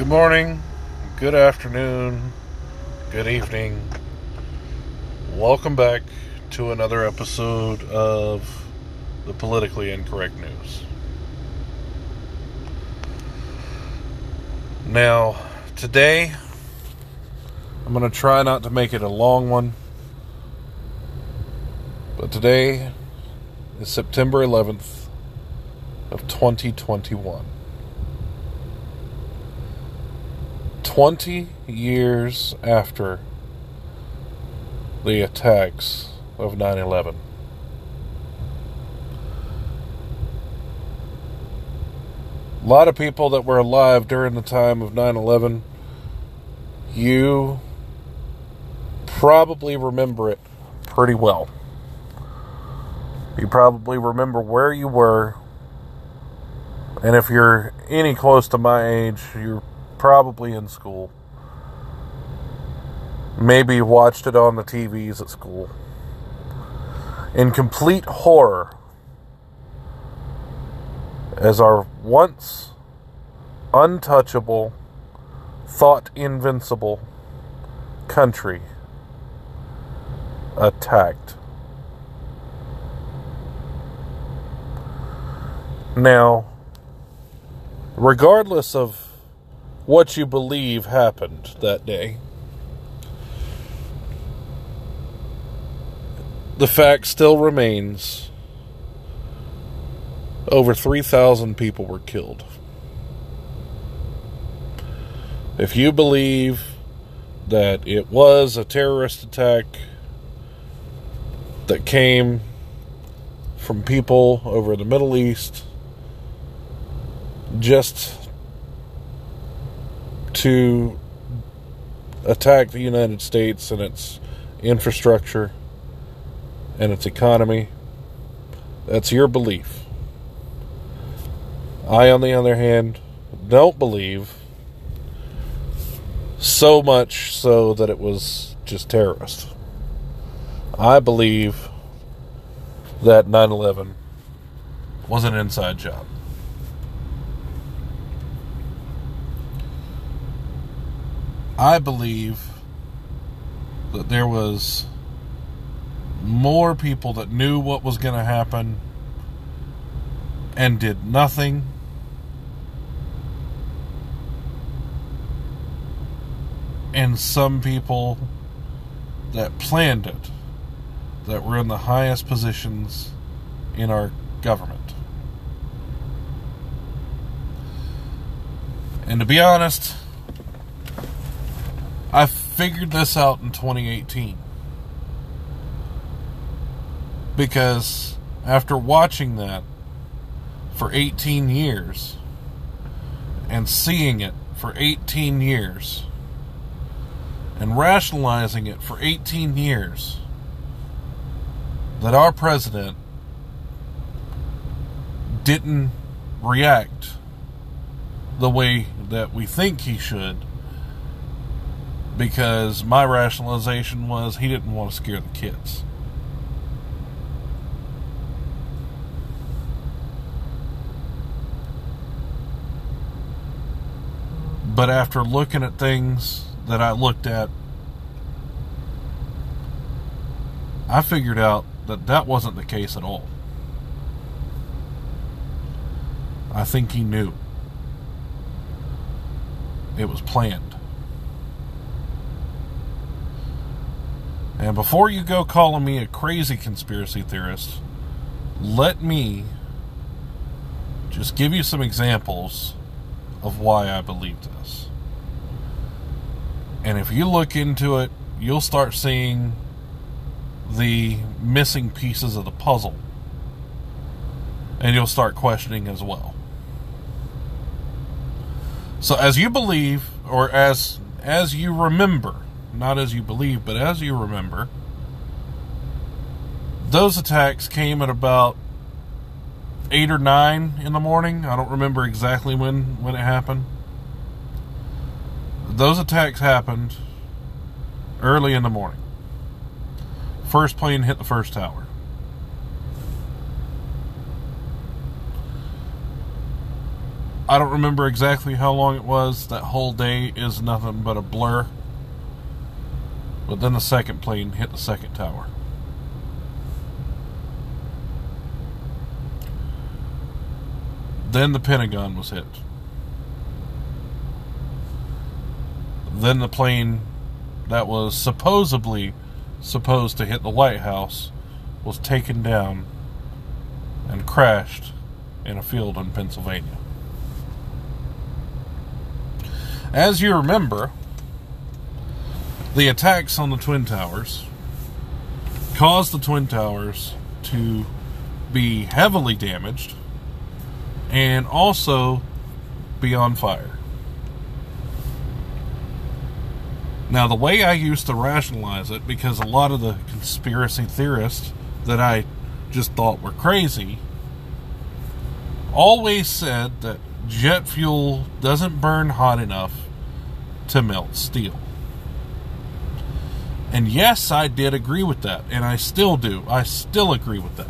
Good morning, good afternoon, good evening. Welcome back to another episode of the Politically Incorrect News. Now, today, I'm going to try not to make it a long one, but today is September 11th of 2021. 20 years after the attacks of 9 11. A lot of people that were alive during the time of 9 11, you probably remember it pretty well. You probably remember where you were. And if you're any close to my age, you're probably in school. Maybe watched it on the TVs at school. In complete horror as our once untouchable, thought invincible country attacked. Now, regardless of what you believe happened that day. The fact still remains over 3,000 people were killed. If you believe that it was a terrorist attack that came from people over the Middle East, just to attack the United States and its infrastructure and its economy. That's your belief. I, on the other hand, don't believe so much so that it was just terrorist. I believe that 9 11 was an inside job. I believe that there was more people that knew what was going to happen and did nothing. And some people that planned it, that were in the highest positions in our government. And to be honest, figured this out in 2018. Because after watching that for 18 years and seeing it for 18 years and rationalizing it for 18 years, that our president didn't react the way that we think he should because my rationalization was he didn't want to scare the kids. But after looking at things that I looked at, I figured out that that wasn't the case at all. I think he knew. It was planned. And before you go calling me a crazy conspiracy theorist, let me just give you some examples of why I believe this. And if you look into it, you'll start seeing the missing pieces of the puzzle. And you'll start questioning as well. So as you believe or as as you remember not as you believe, but as you remember, those attacks came at about eight or nine in the morning. I don't remember exactly when when it happened. Those attacks happened early in the morning. First plane hit the first tower. I don't remember exactly how long it was. That whole day is nothing but a blur. But then the second plane hit the second tower. Then the Pentagon was hit. Then the plane that was supposedly supposed to hit the White House was taken down and crashed in a field in Pennsylvania. As you remember, the attacks on the Twin Towers caused the Twin Towers to be heavily damaged and also be on fire. Now, the way I used to rationalize it, because a lot of the conspiracy theorists that I just thought were crazy always said that jet fuel doesn't burn hot enough to melt steel. And yes, I did agree with that, and I still do. I still agree with that.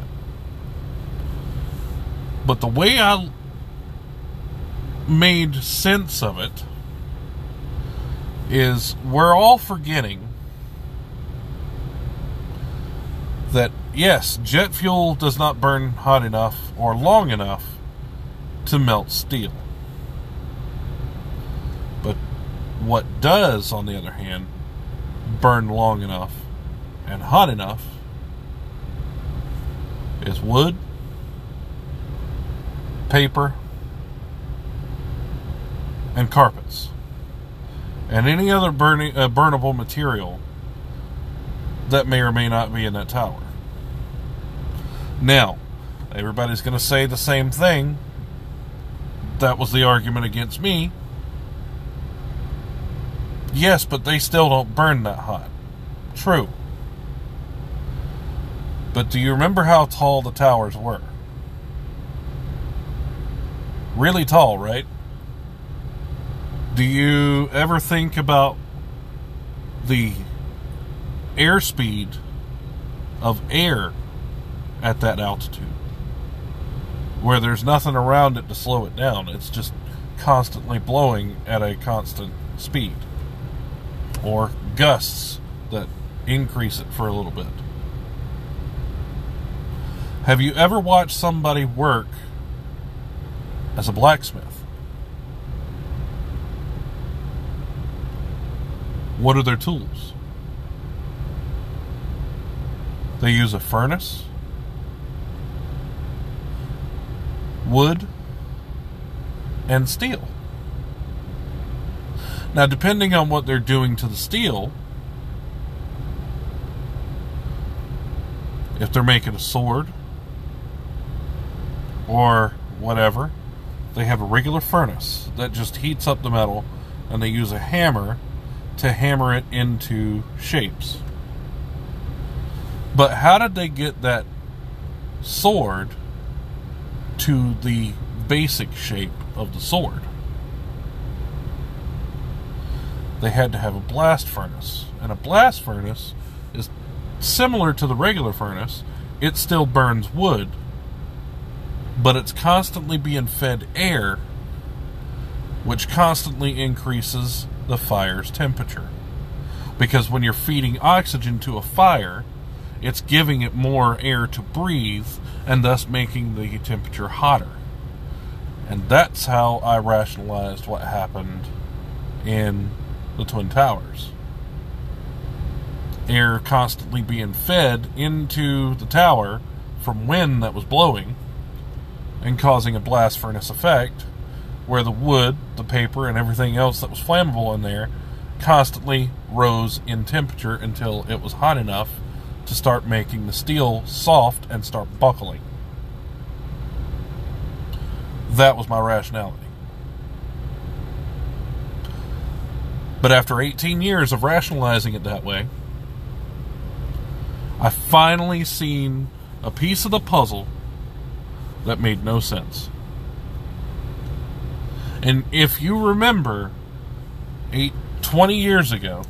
But the way I made sense of it is we're all forgetting that yes, jet fuel does not burn hot enough or long enough to melt steel. But what does, on the other hand, burn long enough and hot enough is wood, paper, and carpets, and any other burning, uh, burnable material that may or may not be in that tower. Now, everybody's going to say the same thing. That was the argument against me. Yes, but they still don't burn that hot. True. But do you remember how tall the towers were? Really tall, right? Do you ever think about the airspeed of air at that altitude? Where there's nothing around it to slow it down. It's just constantly blowing at a constant speed or gusts that increase it for a little bit. Have you ever watched somebody work as a blacksmith? What are their tools? They use a furnace, wood, and steel. Now, depending on what they're doing to the steel, if they're making a sword or whatever, they have a regular furnace that just heats up the metal and they use a hammer to hammer it into shapes. But how did they get that sword to the basic shape of the sword? They had to have a blast furnace. And a blast furnace is similar to the regular furnace, it still burns wood, but it's constantly being fed air, which constantly increases the fire's temperature. Because when you're feeding oxygen to a fire, it's giving it more air to breathe and thus making the temperature hotter. And that's how I rationalized what happened in the Twin Towers. Air constantly being fed into the tower from wind that was blowing and causing a blast furnace effect where the wood, the paper, and everything else that was flammable in there constantly rose in temperature until it was hot enough to start making the steel soft and start buckling. That was my rationality. But after 18 years of rationalizing it that way, I finally seen a piece of the puzzle that made no sense. And if you remember, eight, 20 years ago,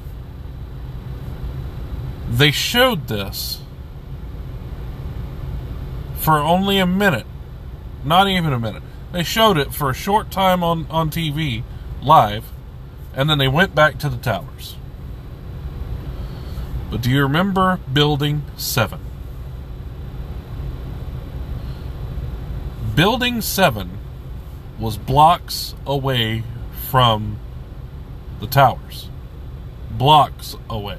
they showed this for only a minute. Not even a minute. They showed it for a short time on, on TV, live, and then they went back to the towers. But do you remember Building 7? Building 7 was blocks away from the towers. Blocks away.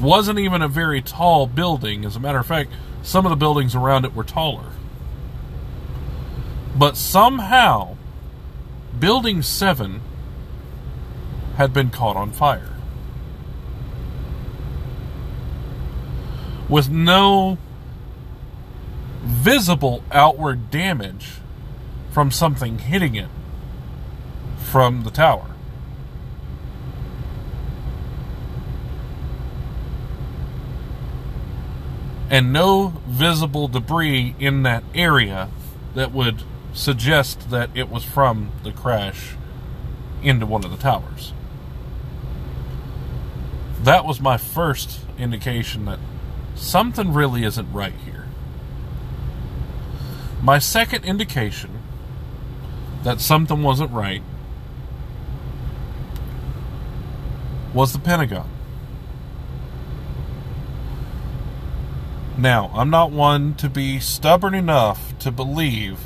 Wasn't even a very tall building. As a matter of fact, some of the buildings around it were taller. But somehow, Building 7 had been caught on fire. With no visible outward damage from something hitting it from the tower. And no visible debris in that area that would suggest that it was from the crash into one of the towers. That was my first indication that something really isn't right here. My second indication that something wasn't right was the Pentagon. Now, I'm not one to be stubborn enough to believe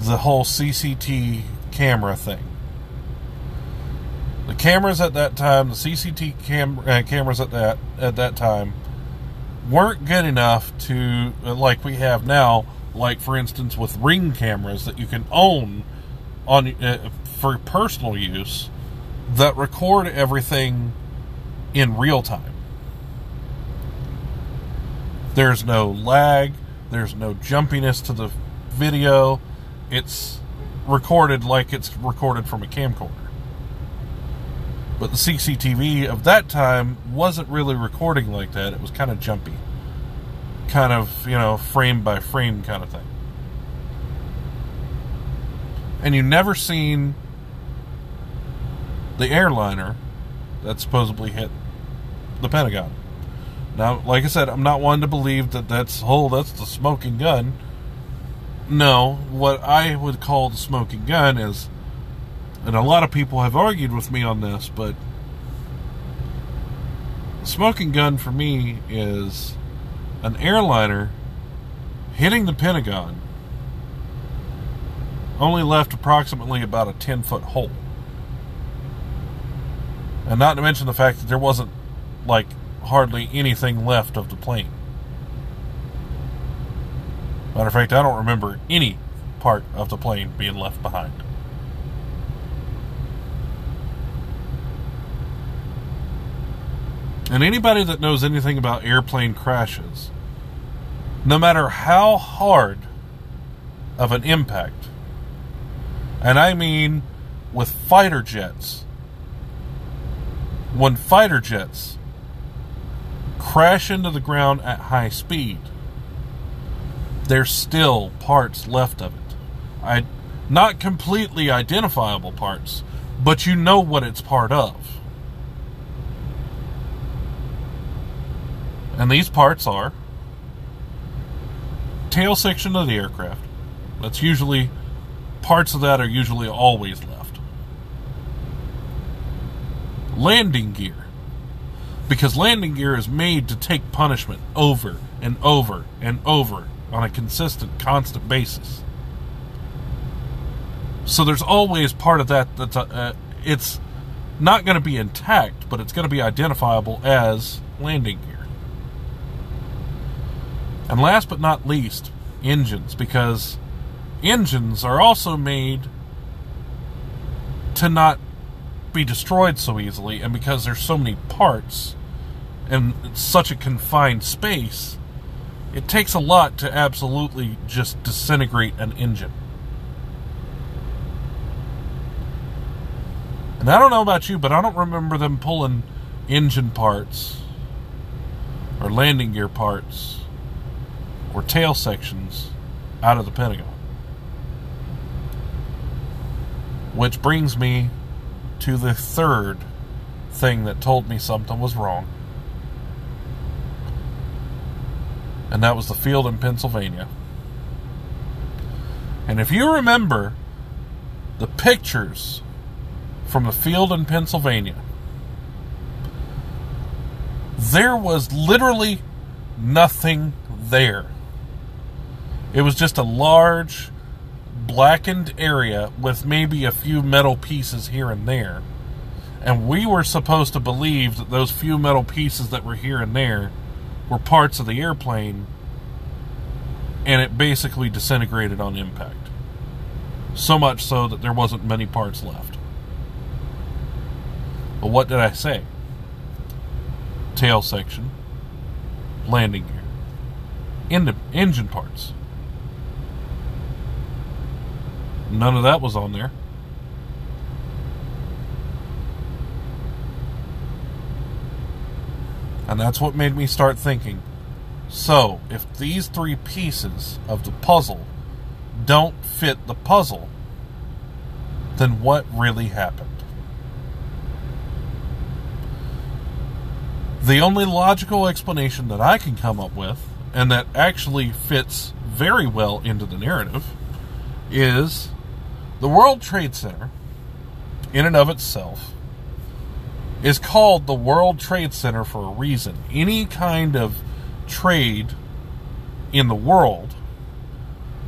the whole CCT camera thing. The cameras at that time, the CCT cam- uh, cameras at that at that time, weren't good enough to uh, like we have now. Like for instance, with ring cameras that you can own on uh, for personal use, that record everything in real time. There's no lag. There's no jumpiness to the video it's recorded like it's recorded from a camcorder. But the CCTV of that time wasn't really recording like that. It was kind of jumpy. Kind of, you know, frame by frame kind of thing. And you've never seen the airliner that supposedly hit the Pentagon. Now, like I said, I'm not one to believe that that's oh, that's the smoking gun no, what I would call the smoking gun is, and a lot of people have argued with me on this, but the smoking gun for me is an airliner hitting the Pentagon only left approximately about a 10 foot hole. And not to mention the fact that there wasn't like hardly anything left of the plane. Matter of fact, I don't remember any part of the plane being left behind. And anybody that knows anything about airplane crashes, no matter how hard of an impact, and I mean with fighter jets, when fighter jets crash into the ground at high speed, there's still parts left of it. I not completely identifiable parts, but you know what it's part of. And these parts are tail section of the aircraft. That's usually parts of that are usually always left. Landing gear. Because landing gear is made to take punishment over and over and over on a consistent, constant basis. So there's always part of that that's uh, uh it's not going to be intact, but it's going to be identifiable as landing gear. And last but not least, engines, because engines are also made to not be destroyed so easily, and because there's so many parts and such a confined space, it takes a lot to absolutely just disintegrate an engine. And I don't know about you, but I don't remember them pulling engine parts or landing gear parts or tail sections out of the Pentagon. Which brings me to the third thing that told me something was wrong. And that was the field in Pennsylvania. And if you remember the pictures from the field in Pennsylvania, there was literally nothing there. It was just a large blackened area with maybe a few metal pieces here and there. And we were supposed to believe that those few metal pieces that were here and there were parts of the airplane, and it basically disintegrated on impact. So much so that there wasn't many parts left. But what did I say? Tail section, landing gear, end- engine parts. None of that was on there. And that's what made me start thinking so, if these three pieces of the puzzle don't fit the puzzle, then what really happened? The only logical explanation that I can come up with, and that actually fits very well into the narrative, is the World Trade Center, in and of itself, is called the World Trade Center for a reason. Any kind of trade in the world,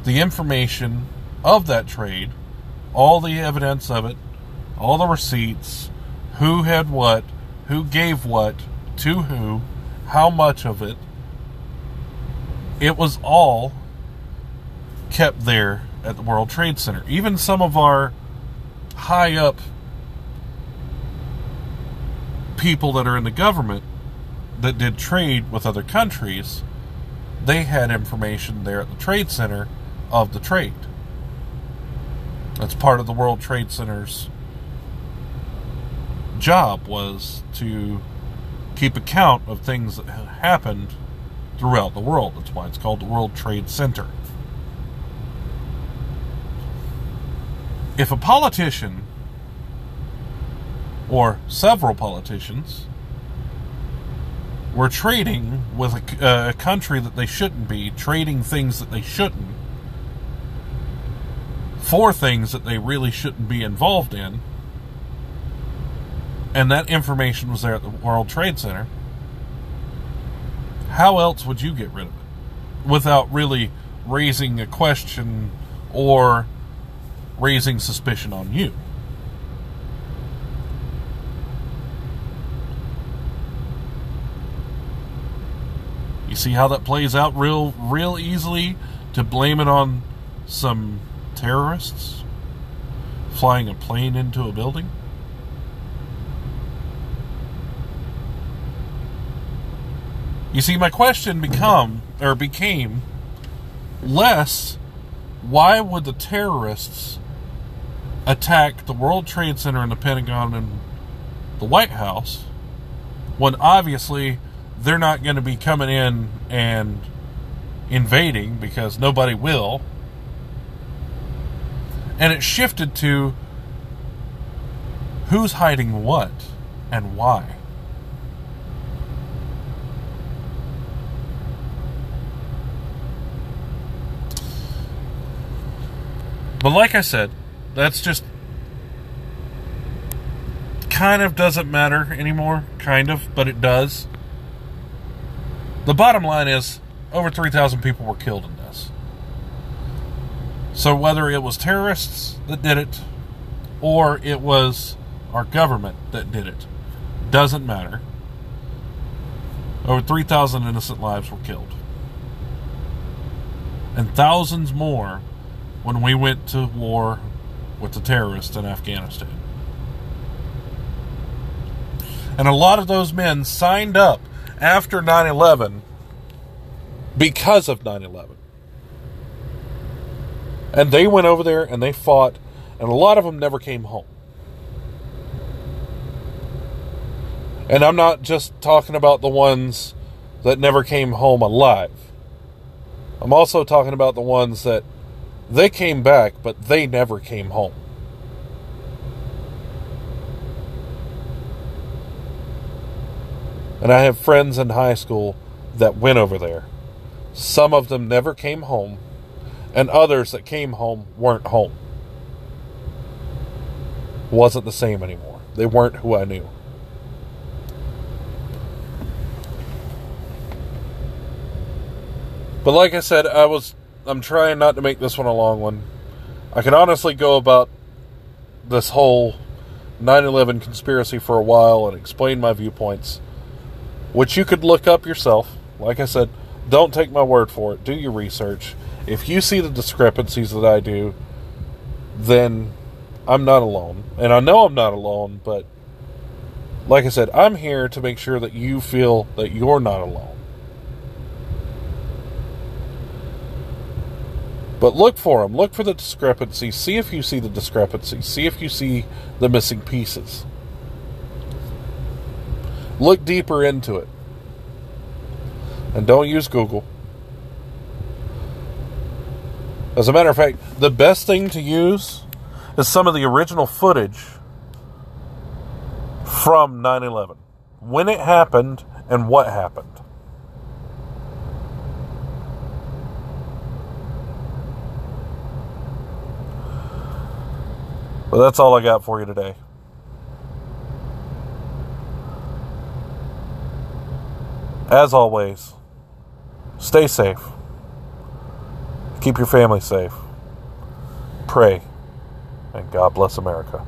the information of that trade, all the evidence of it, all the receipts, who had what, who gave what, to who, how much of it, it was all kept there at the World Trade Center. Even some of our high up people that are in the government that did trade with other countries, they had information there at the Trade Center of the trade. That's part of the World Trade Center's job was to keep account of things that happened throughout the world. That's why it's called the World Trade Center. If a politician or several politicians were trading with a, uh, a, country that they shouldn't be, trading things that they shouldn't, for things that they really shouldn't be involved in, and that information was there at the World Trade Center, how else would you get rid of it without really raising a question or raising suspicion on you? You see how that plays out real real easily to blame it on some terrorists flying a plane into a building? You see my question become or became less why would the terrorists attack the World Trade Center and the Pentagon and the White House when obviously they're not going to be coming in and invading because nobody will. And it shifted to who's hiding what and why. But like I said, that's just kind of doesn't matter anymore. Kind of, but it does. The bottom line is over 3,000 people were killed in this. So whether it was terrorists that did it or it was our government that did it, doesn't matter. Over 3,000 innocent lives were killed. And thousands more when we went to war with the terrorists in Afghanistan. And a lot of those men signed up after 9 11 because of 9 11. And they went over there and they fought, and a lot of them never came home. And I'm not just talking about the ones that never came home alive. I'm also talking about the ones that they came back, but they never came home. And I have friends in high school that went over there. Some of them never came home, and others that came home weren't home. Wasn't the same anymore. They weren't who I knew. But like I said, I was I'm trying not to make this one a long one. I can honestly go about this whole 9/11 conspiracy for a while and explain my viewpoints, which you could look up yourself. Like I said, don't take my word for it. Do your research. If you see the discrepancies that I do, then I'm not alone. And I know I'm not alone, but like I said, I'm here to make sure that you feel that you're not alone. But look for them. Look for the discrepancies. See if you see the discrepancies. See if you see the missing pieces. Look deeper into it. And don't use Google. As a matter of fact, the best thing to use is some of the original footage from 9 11. When it happened and what happened. But that's all I got for you today. As always, stay safe. Keep your family safe. Pray. And God bless America.